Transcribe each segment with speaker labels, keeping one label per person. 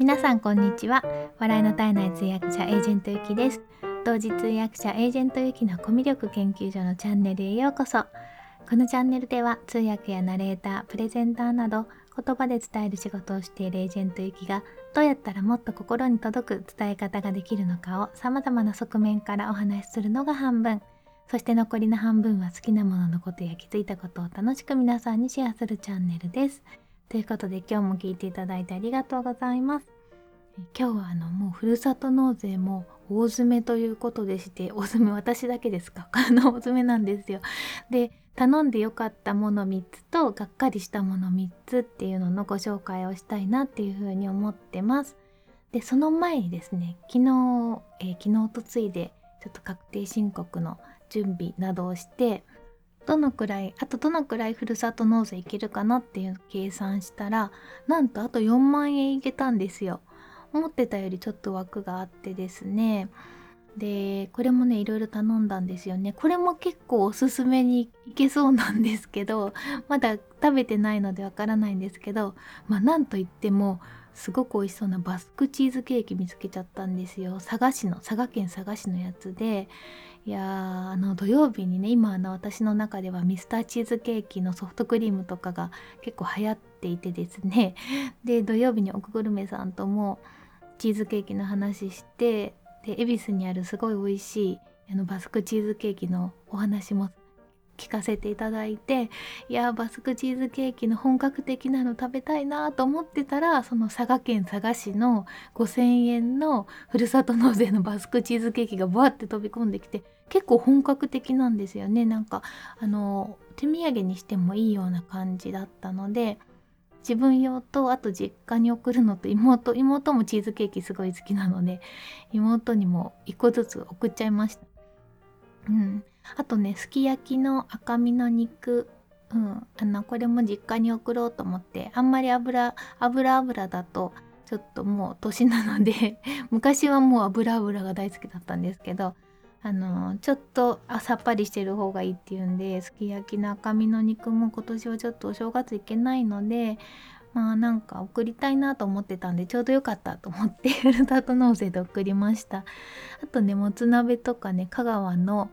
Speaker 1: 皆さんこんにちは。笑いの絶えない通訳者エージェントゆきです。同時通訳者エージェントゆきのコミュ力研究所のチャンネルへようこそ。このチャンネルでは通訳やナレータープレゼンターなど言葉で伝える仕事をしているエージェントゆきがどうやったらもっと心に届く伝え方ができるのかを様々な側面からお話しするのが半分。そして残りの半分は好きなもののことや気づいたことを楽しく皆さんにシェアするチャンネルです。ということで今日も聞いていただいてありがとうございます。今日はあのもうふるさと納税も大詰めということでして大詰め私だけですか？の大詰めなんですよ。で頼んでよかったもの3つとがっかりしたもの3つっていうののご紹介をしたいなっていうふうに思ってます。でその前にですね昨日、えー、昨日とついでちょっと確定申告の準備などをしてどのくらいあとどのくらいふるさと納税いけるかなっていう計算したらなんとあと4万円いけたんですよ。思ってたよりちょっと枠があってですね。でこれもねいろいろ頼んだんですよね。これも結構おすすめにいけそうなんですけどまだ食べてないのでわからないんですけどまあなんといってもすごく美味しそうなバスクチーズケーキ見つけちゃったんですよ。佐賀市の佐賀県佐賀市のやつで。いやあの土曜日にね今あの私の中ではミスターチーズケーキのソフトクリームとかが結構流行っていてですね。で土曜日に奥グルメさんともチーズケーキの話してで恵比寿にあるすごい美味しいあのバスクチーズケーキのお話も聞かせていただいていやバスクチーズケーキの本格的なの食べたいなと思ってたらその佐賀県佐賀市の5,000円のふるさと納税のバスクチーズケーキがバーって飛び込んできて結構本格的なんですよね。なんかあの手土産にしてもいいような感じだったので自分用とあと実家に送るのと妹妹もチーズケーキすごい好きなので妹にも1個ずつ送っちゃいました。うん。あとねすき焼きの赤身の肉。うん。あのこれも実家に送ろうと思ってあんまり油油油だとちょっともう年なので 昔はもう油油が大好きだったんですけどあのちょっとあさっぱりしてる方がいいっていうんですき焼きの赤身の肉も今年はちょっとお正月行けないのでまあなんか送りたいなと思ってたんでちょうどよかったと思って ふるさと納税で送りました。あとねもつ鍋とかね香川の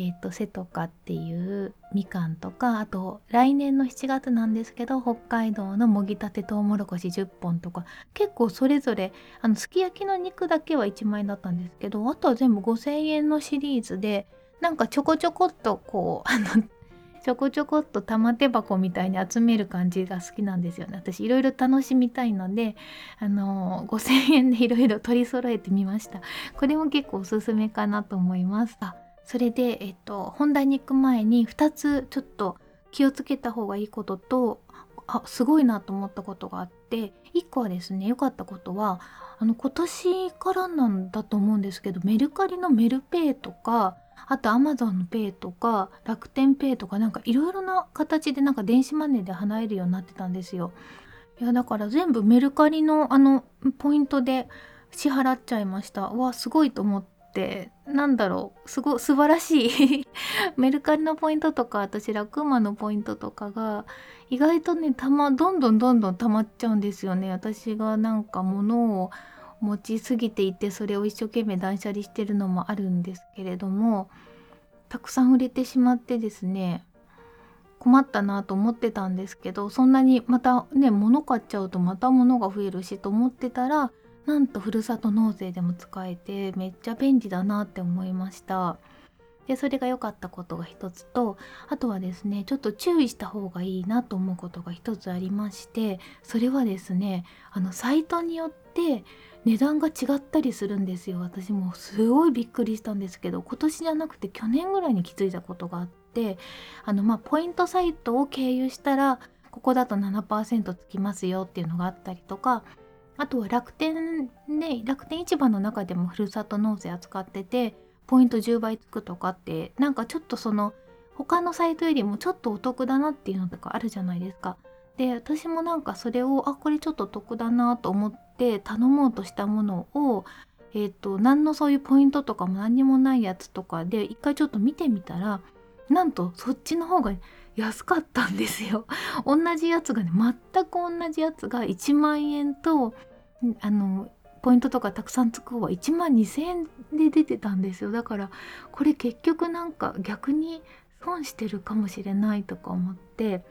Speaker 1: えーと、瀬戸かっていうみかんとかあと来年の7月なんですけど北海道のもぎたてとうもろこし10本とか結構それぞれあのすき焼きの肉だけは1万円だったんですけどあとは全部5,000円のシリーズでなんかちょこちょこっとこう あのちょこちょこっと玉手箱みたいに集める感じが好きなんですよね。私いろいろ楽しみたいのであの5,000円でいろいろ取り揃えてみました。これも結構おすすめかなと思います。あそれで、えっと、本題に行く前に2つちょっと気をつけた方がいいこととあすごいなと思ったことがあって1個はですね良かったことはあの今年からなんだと思うんですけどメルカリのメルペイとかあとアマゾンのペイとか楽天ペイとかなんかいろいろな形でなんか電子マネーで払えるようになってたんですよ。いやだから全部メルカリのあのポイントで支払っちゃいました。わすごいと思って。ってなんだろうすご素晴らしい メルカリのポイントとか私ラクーマのポイントとかが意外とねたまどんどんどんどん溜まっちゃうんですよね。私がなんか物を持ちすぎていてそれを一生懸命断捨離してるのもあるんですけれどもたくさん売れてしまってですね困ったなと思ってたんですけどそんなにまたね物買っちゃうとまた物が増えるしと思ってたらなんとふるさと納税でも使えてめっちゃ便利だなって思いました。でそれが良かったことが一つとあとはですねちょっと注意した方がいいなと思うことが一つありましてそれはですねあのサイトによって値段が違ったりするんですよ。私もすごいびっくりしたんですけど今年じゃなくて去年ぐらいに気づいたことがあってあのまあポイントサイトを経由したらここだと7%つきますよっていうのがあったりとかあとは楽天ね楽天市場の中でもふるさと納税扱っててポイント10倍つくとかってなんかちょっとその他のサイトよりもちょっとお得だなっていうのとかあるじゃないですか。で私もなんかそれをあこれちょっと得だなと思って頼もうとしたものをえっ、ー、と何のそういうポイントとかも何にもないやつとかで一回ちょっと見てみたらなんとそっちの方が安かったんですよ。同じやつがね全く同じやつが1万円とあのポイントとかたくさんつく方は1万2,000円で出てたんですよ。だからこれ結局なんか逆に損してるかもしれないとか思って。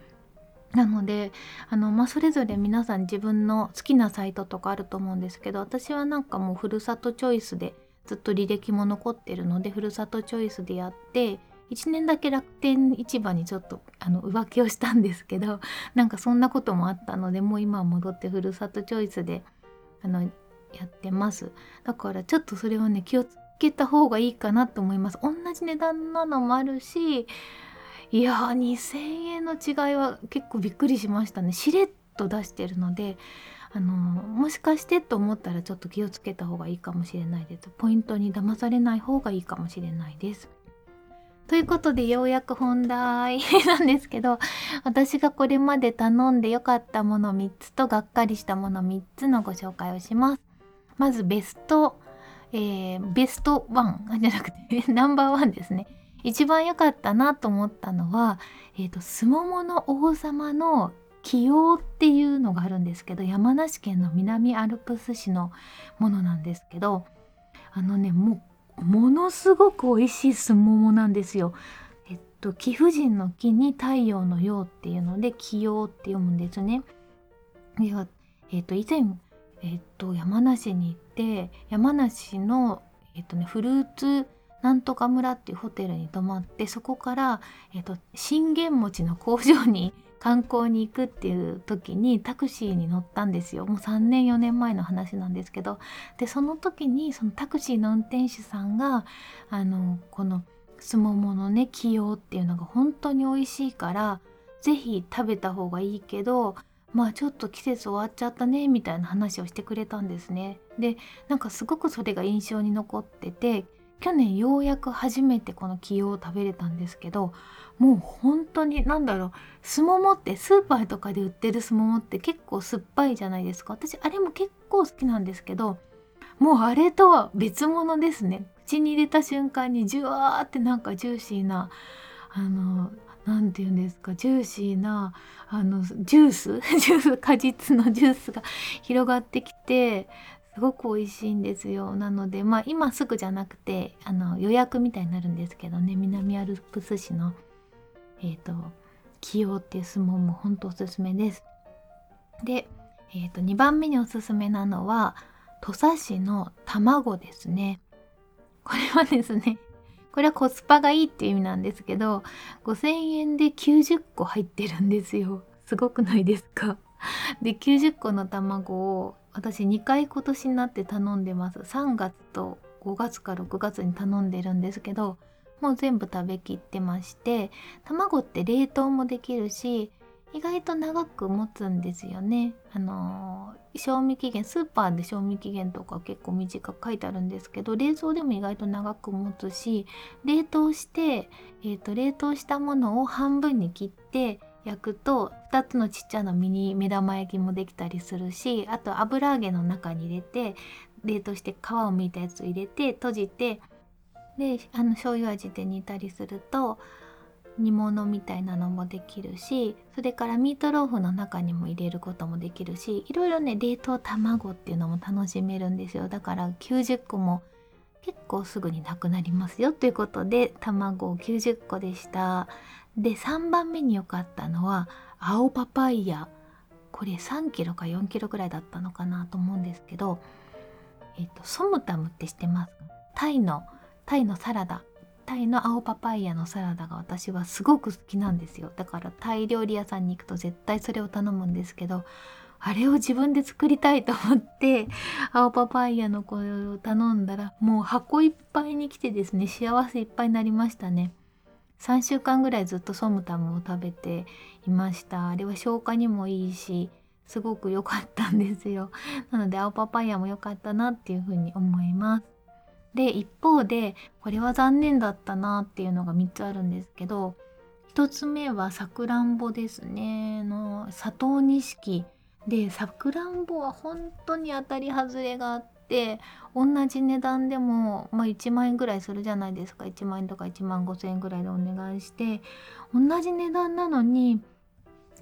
Speaker 1: なのであの、まあ、それぞれ皆さん自分の好きなサイトとかあると思うんですけど私はなんかもうふるさとチョイスでずっと履歴も残ってるのでふるさとチョイスでやって1年だけ楽天市場にちょっとあの浮気をしたんですけど なんかそんなこともあったのでもう今は戻ってふるさとチョイスであのやってます。だからちょっとそれはね気をつけた方がいいかなと思います。同じ値段なのもあるしいやー2000円の違いは結構びっくりしましたね。しれっと出してるのであのもしかしてと思ったらちょっと気をつけた方がいいかもしれないです。ポイントに騙されない方がいいかもしれないです。ということでようやく本題 なんですけど私がこれまで頼んでよかったもの3つとがっかりしたもの3つのご紹介をします。まずベスト、えー、ベスト1 じゃなくてナンバーワンですね。一番良かったなと思ったのは、えーと、すももの王様の起用っていうのがあるんですけど山梨県の南アルプス市のものなんですけどあのねもうものすごく美味しいすももなんですよ。えっと貴婦人の木に太陽の陽っていうので起用って読むんですね。ではえっと以前えっと山梨に行って山梨のえっとねフルーツなんとか村っていうホテルに泊まってそこから、えーと、信玄餅の工場に観光に行くっていう時にタクシーに乗ったんですよもう3年4年前の話なんですけどでその時にそのタクシーの運転手さんがあのこのすもものね起用っていうのが本当に美味しいから是非食べた方がいいけどまあちょっと季節終わっちゃったねみたいな話をしてくれたんですね。でなんかすごくそれが印象に残ってて去年ようやく初めてこの起用を食べれたんですけどもう本当に何だろうすももってスーパーとかで売ってるすももって結構酸っぱいじゃないですか。私あれも結構好きなんですけどもうあれとは別物ですね。口に入れた瞬間にジュワーってなんかジューシーなあの何て言うんですかジューシーなあのジュース？ジュース果実のジュースが広がってきてすごく美味しいんですよ。なのでまあ今すぐじゃなくてあの予約みたいになるんですけどね。南アルプス市のえっ、ー、と起用っていう相撲も本当おすすめです。で、えー、と2番目におすすめなのは土佐市の卵ですね。これはですねこれはコスパがいいっていう意味なんですけど5000円で90個入ってるんですよ。すごくないですか？で90個の卵を私2回今年になって頼んでます3月と5月か6月に頼んでるんですけどもう全部食べきってまして卵って冷凍もできるし意外と長く持つんですよね。あのー、賞味期限スーパーで賞味期限とか結構短く書いてあるんですけど冷蔵でも意外と長く持つし冷凍して、えーと冷凍したものを半分に切って焼くと2つのちっちゃなミニ目玉焼きもできたりするしあと油揚げの中に入れて冷凍して皮をむいたやつ入れて閉じてであの醤油味で煮たりすると煮物みたいなのもできるしそれからミートローフの中にも入れることもできるしいろいろね冷凍卵っていうのも楽しめるんですよ。だから90個も結構すぐになくなりますよ。ということで卵90個でした。で3番目に良かったのは青パパイヤ。これ3キロか4キロぐらいだったのかなと思うんですけど、えっと、ソムタムって知ってますタイのタイのサラダ。タイの青パパイヤのサラダが私はすごく好きなんですよ。だからタイ料理屋さんに行くと絶対それを頼むんですけどあれを自分で作りたいと思って青パパイヤのこれを頼んだらもう箱いっぱいに来てですね幸せいっぱいになりましたね。3週間ぐらいずっとソムタムを食べていました。あれは消化にもいいしすごく良かったんですよ。なので青パパイヤも良かったなっていうふうに思います。で一方でこれは残念だったなっていうのが3つあるんですけど1つ目はさくらんぼですね。の佐藤錦。でさくらんぼは本当に当たり外れがあってって同じ値段でも、まあ、1万円ぐらいするじゃないですか1万円とか1万5,000円ぐらいでお願いして同じ値段なのに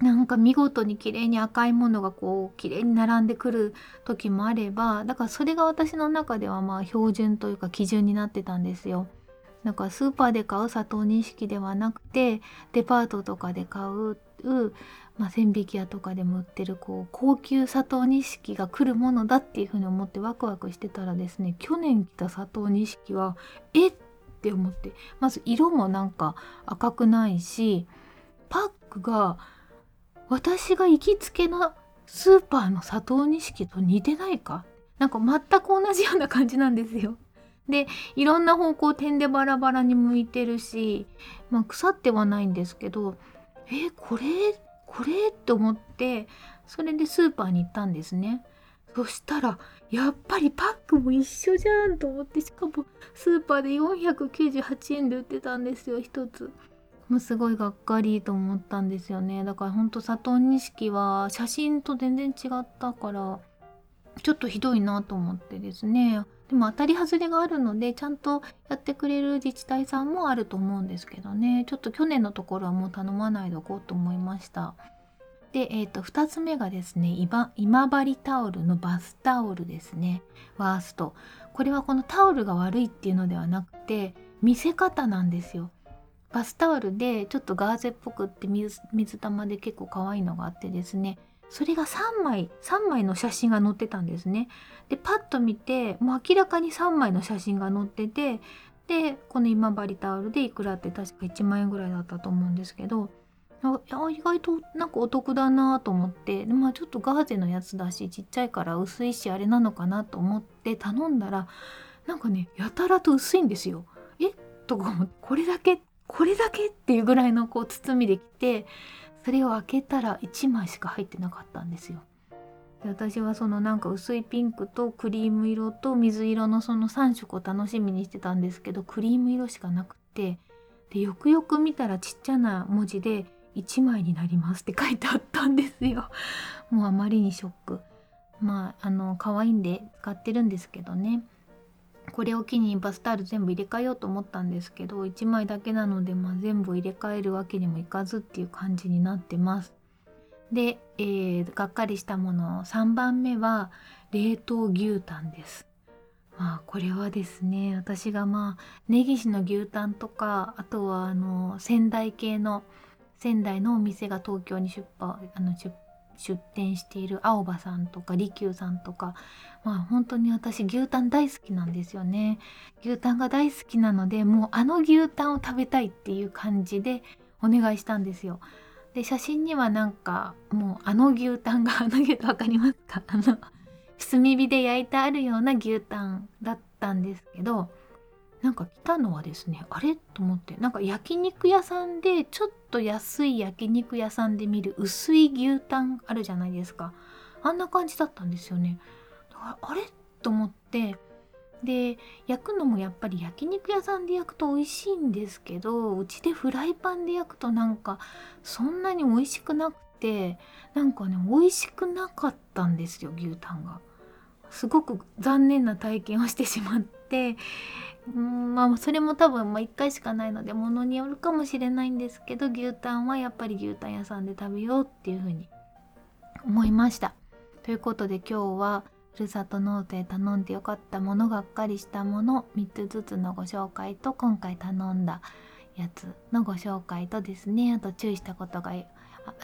Speaker 1: なんか見事に綺麗に赤いものがこう綺麗に並んでくる時もあればだからそれが私の中ではまあ標準というか基準になってたんですよ。だかスーパーで買う砂糖錦ではなくてデパートとかで買う、まあ、千匹屋とかでも売ってるこう高級砂糖錦が来るものだっていうふうに思ってワクワクしてたらですね去年来た砂糖錦はえ？って思ってまず色もなんか赤くないしパックが私が行きつけのスーパーの砂糖錦と似てないか？なんか全く同じような感じなんですよ。でいろんな方向点でバラバラに向いてるし、まあ、腐ってはないんですけどえこれこれ？と思ってそれでスーパーに行ったんですね。そしたらやっぱりパックも一緒じゃんと思ってしかもスーパーで498円で売ってたんですよ1つ。もうすごいがっかりと思ったんですよねだからほんと佐藤錦は写真と全然違ったからちょっとひどいなと思ってですね。でも当たり外れがあるのでちゃんとやってくれる自治体さんもあると思うんですけどね。ちょっと去年のところはもう頼まないでおこうと思いました。で、えー、と2つ目がですね今今治タオルのバスタオルですね。ワースト。これはこのタオルが悪いっていうのではなくて見せ方なんですよ。バスタオルでちょっとガーゼっぽくって水水玉で結構可愛いのがあってですね。それが3枚3枚の写真が載ってたんですね。でパッと見てもう明らかに3枚の写真が載っててでこの今治タオルでいくらって確か1万円ぐらいだったと思うんですけど意外となんかお得だなと思ってまあちょっとガーゼのやつだしちっちゃいから薄いしあれなのかなと思って頼んだらなんかねやたらと薄いんですよ。え？とか思ってこれだけこれだけっていうぐらいのこう包みできてそれを開けたら1枚しか入ってなかったんですよ。で私はそのなんか薄いピンクとクリーム色と水色のその3色を楽しみにしてたんですけどクリーム色しかなくてでよくよく見たらちっちゃな文字で1枚になりますって書いてあったんですよ。もうあまりにショック。まああの可愛いんで使ってるんですけどね。これを機にバスタオル全部入れ替えようと思ったんですけど1枚だけなので、まあ、全部入れ替えるわけにもいかずっていう感じになってます。で、えー、がっかりしたもの3番目は冷凍牛タンです。まあこれはですね私がまあ根岸の牛タンとかあとはあの仙台系の仙台のお店が東京に出あの出店している青葉さんとか利休さんとかまあ本当に私牛タン大好きなんですよね。牛タンが大好きなのでもうあの牛タンを食べたいっていう感じでお願いしたんですよ。で写真にはなんかもうあの牛タンがあの牛タン分かりますか？あの炭火で焼いてあるような牛タンだったんですけどなんか来たのはですねあれ？と思って。なんか焼肉屋さんでちょっと安い焼肉屋さんで見る薄い牛タンあるじゃないですか。あんな感じだったんですよね。だからあれ？と思って。で焼くのもやっぱり焼肉屋さんで焼くと美味しいんですけどうちでフライパンで焼くとなんかそんなに美味しくなくてなんかね美味しくなかったんですよ牛タンが。すごく残念な体験をしてしまってうんまあそれも多分まあ1回しかないのでものによるかもしれないんですけど牛タンはやっぱり牛タン屋さんで食べようっていうふうに思いました。ということで今日はふるさと納税頼んでよかったものがっかりしたもの3つずつのご紹介と今回頼んだやつのご紹介とですねあと注意したことが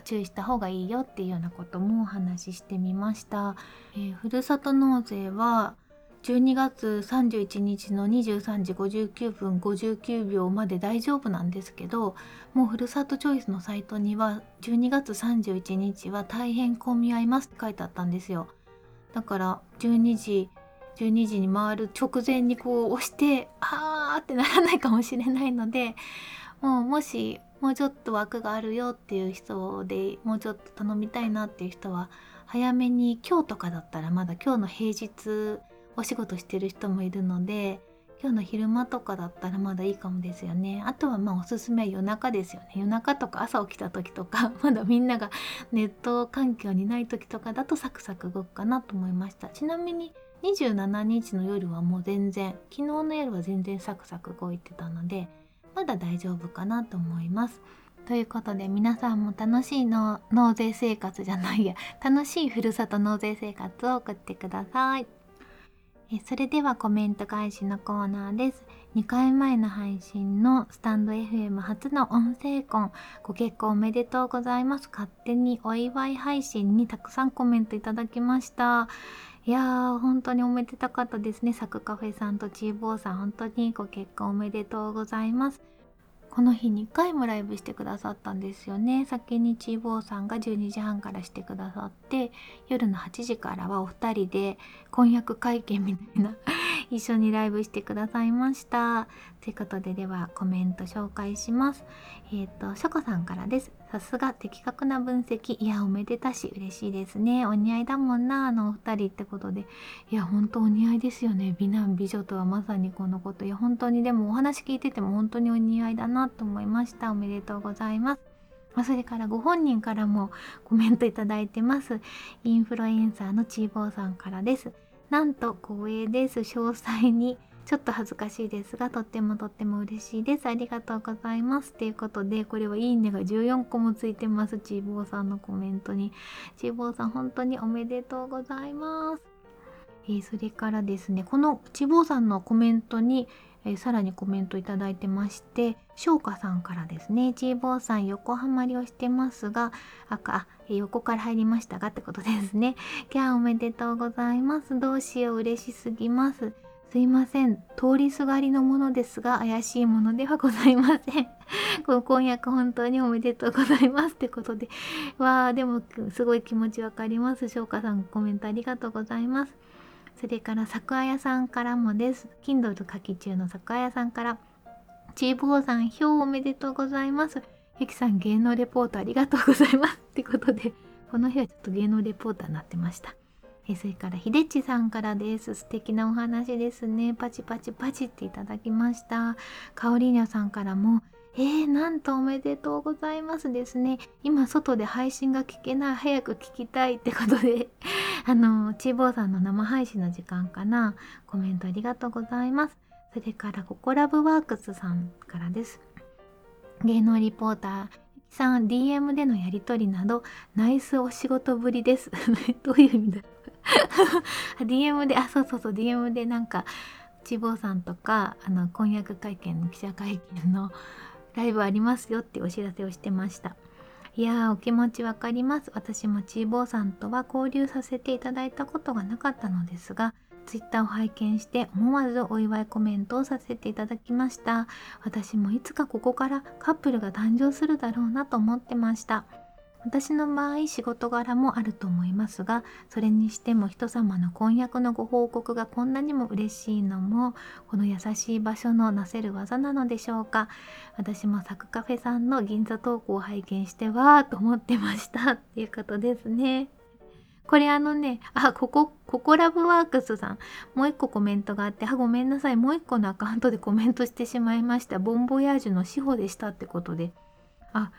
Speaker 1: 注意した方がいいよっていうようなこともお話ししてみました。えー、ふるさと納税は12月31日の23時59分59秒まで大丈夫なんですけどもうふるさとチョイスのサイトには12月31日は大変混み合いますって書いてあったんですよ。だから12時12時に回る直前にこう押してあーってならないかもしれないのでもうもしもうちょっと枠があるよっていう人でもうちょっと頼みたいなっていう人は早めに今日とかだったらまだ今日の平日お仕事してる人もいるので今日の昼間とかだったらまだいいかもですよね。あとはまあおすすめは夜中ですよね。夜中とか朝起きた時とか まだみんながネット環境にない時とかだとサクサク動くかなと思いました。ちなみに27日の夜はもう全然昨日の夜は全然サクサク動いてたのでまだ大丈夫かなと思います。ということで皆さんも楽しいの納税生活じゃないや楽しいふるさと納税生活を送ってください。えそれではコメント返しのコーナーです。2回前の配信のスタンド FM 初の音声婚ご結婚おめでとうございます。勝手にお祝い配信にたくさんコメントいただきました。いやー本当におめでたかったですね。サクカフェさんとチーボーさん本当にご結婚おめでとうございます。この日2回もライブしてくださったんですよね。先にチーボーさんが12時半からしてくださって夜の8時からはお二人で婚約会見みたいな一緒にライブしてくださいました。ということでではコメント紹介します。えっ、ー、と、ショコさんからです。さすが的確な分析。いや、おめでたし嬉しいですね。お似合いだもんな、あのお二人ってことで。いや、本当お似合いですよね。美男美女とはまさにこのこと。いや、本当にでもお話聞いてても本当にお似合いだなと思いました。おめでとうございます。それからご本人からもコメントいただいてます。インフルエンサーのチーボーさんからです。なんと光栄です。詳細に。ちょっと恥ずかしいですが、とってもとっても嬉しいです。ありがとうございます。ということで、これはいいねが14個もついてます。ちーぼーさんのコメントに。ちーぼーさん、本当におめでとうございます。えー、それからですね、このちーぼーさんのコメントに、えー、さらにコメントいただいてまして翔歌さんからですねちーぼーさん横浜りをしてますが赤横から入りましたがってことですね。キャーおめでとうございます。どうしよう嬉しすぎます。すいません。通りすがりのものですが、怪しいものではございません。この婚約本当におめでとうございます。ってことで。わー、でもすごい気持ちわかります。翔歌さんコメントありがとうございます。それから、桜屋さんからもです。Kindle 書き中の桜屋さんから、チーボーさん、表おめでとうございます。ゆきさん芸能レポートありがとうございます。ってことで、この日はちょっと芸能レポーターになってました。えそれからひでっちさんからです。素敵なお話ですね。パチパチパチっていただきました。かおりにゃさんからも、えー、なんとおめでとうございますですね。今外で配信が聞けない。早く聞きたいってことで、あの、ちーぼーさんの生配信の時間かな。コメントありがとうございます。それから、ココラブワークスさんからです。芸能リポーターさん DM でのやり取りなどナイスお仕事ぶりです。どういう意味だ？DM であそうそうそう DM でなんかちぼうさんとかあの婚約会見の記者会見のライブありますよってお知らせをしてました。いやーお気持ちわかります。私もちぼーさんとは交流させていただいたことがなかったのですがツイッターを拝見して思わずお祝いコメントをさせていただきました。私もいつかここからカップルが誕生するだろうなと思ってました。私の場合仕事柄もあると思いますがそれにしても人様の婚約のご報告がこんなにも嬉しいのもこの優しい場所のなせる技なのでしょうか。私もサクカフェさんの銀座トークを拝見してわーと思ってました。っていうことですね。これあのね、あ、ここ、ここラブワークスさん、もう一個コメントがあって、あ、ごめんなさい、もう一個のアカウントでコメントしてしまいました。ボンボヤージュの志保でしたってことで。あ、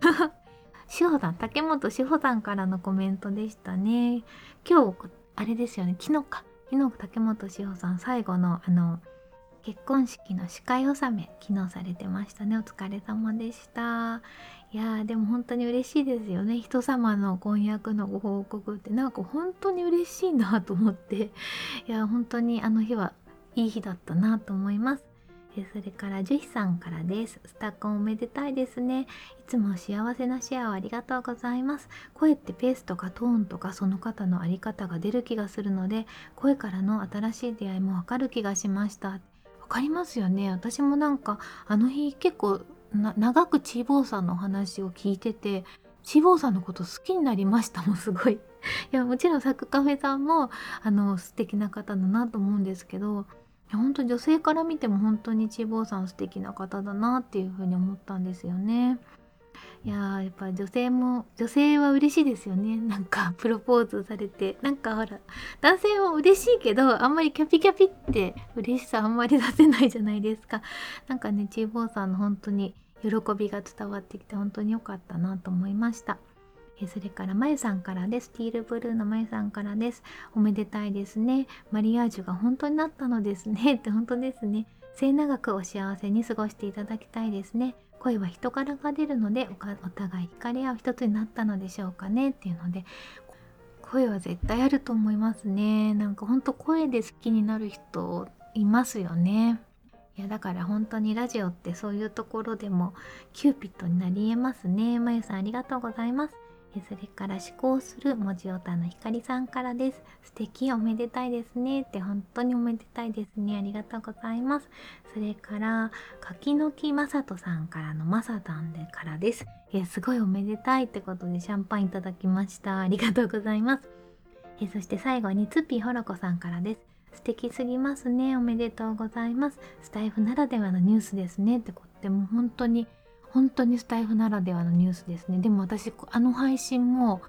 Speaker 1: 志保さん、竹本志保さんからのコメントでしたね。今日、あれですよね、昨日か。昨日竹本志保さん、最後の、あの、結婚式の司会納め昨日されてましたねお疲れ様でしたいやーでも本当に嬉しいですよね人様の婚約のご報告ってなんか本当に嬉しいなと思っていや本当にあの日はいい日だったなと思いますそれからジュヒさんからです。スタコンおめでたいですね。いつも幸せなシェアをありがとうございます。声ってペースとかトーンとかその方のあり方が出る気がするので、声からの新しい出会いもわかる気がしました。かりますよね私もなんかあの日結構長くチーボーさんのお話を聞いててチーボーさんのこと好きになりましたもん すごい。いやもちろんサクカフェさんもあの素敵な方だなと思うんですけど本当女性から見ても本当にチーボーさん素敵な方だなっていうふうに思ったんですよね。いややっぱ女性も女性は嬉しいですよね なんかプロポーズされてなんかほら男性も嬉しいけどあんまりキャピキャピって嬉しさあんまり出せないじゃないですかなんかねチーボーさんの本当に喜びが伝わってきて本当に良かったなと思いましたえそれからまゆさんからです。ティールブルーのまゆさんからです。おめでたいですね。マリアージュが本当になったのですね。って本当ですね。末永くお幸せに過ごしていただきたいですね声は人柄が出るのでお互い惹かれ合う一つになったのでしょうかねっていうので声は絶対あると思いますね。なんかほんと声で好きになる人いますよね。いやだから本当にラジオってそういうところでもキューピットになりえますね。まゆさんありがとうございます。それから思考する文字オタのひかりさんからです。素敵おめでたいですねって本当におめでたいですね。ありがとうございます。それから柿の木まさとさんからのまさたんでからです。いやすごいおめでたいってことでシャンパンいただきました。ありがとうございます。えそして最後にツッピーほろこさんからです。素敵すぎますね。おめでとうございます。スタイフならではのニュースですね。ってこっても本当に本当にスタイフならではのニュースですねでも私あの配信も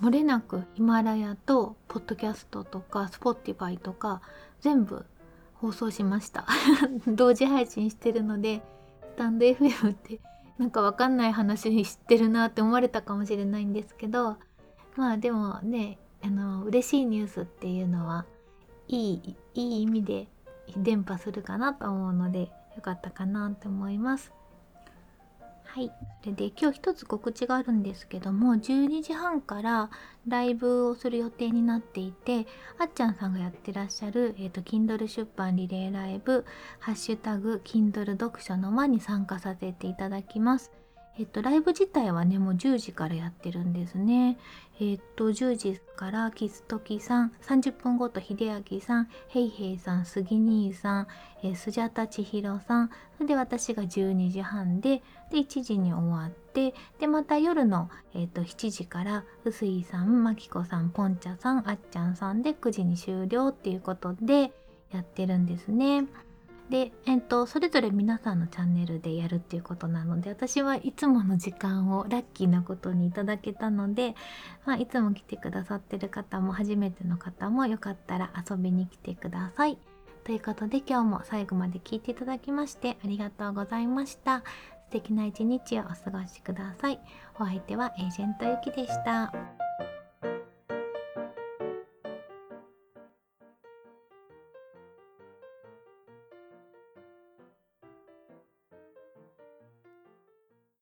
Speaker 1: 漏れなくヒマラヤとポッドキャストとかスポティファイとか全部放送しました 同時配信してるのでスタンド FM ってなんかわかんない話に知ってるなって思われたかもしれないんですけどまあでもねあの嬉しいニュースっていうのはいいいい意味で伝播するかなと思うのでよかったかなって思います。はいそれで今日一つ告知があるんですけども12時半からライブをする予定になっていてあっちゃんさんがやってらっしゃる、えーと、Kindle 出版リレーライブ「ハッシュタグ Kindle 読書の輪」に参加させていただきます。えっと、ライブ自体はね、もう10時からやってるんですね。えっと、10時からキストキさん、30分ごと秀明さん、ヘイヘイさん、杉兄さん、えー、スジャタ千尋さん、で私が12時半で、で、1時に終わって、で、また夜の、えっと、7時から、うすいさん、まきこさん、ぽんちゃさん、あっちゃんさんで9時に終了っていうことでやってるんですね。で、えっと、それぞれ皆さんのチャンネルでやるっていうことなので私はいつもの時間をラッキーなことにいただけたので、まあ、いつも来てくださってる方も初めての方もよかったら遊びに来てください。ということで今日も最後まで聞いていただきましてありがとうございました。素敵な一日をお過ごしください。お相手はエージェントゆきでした。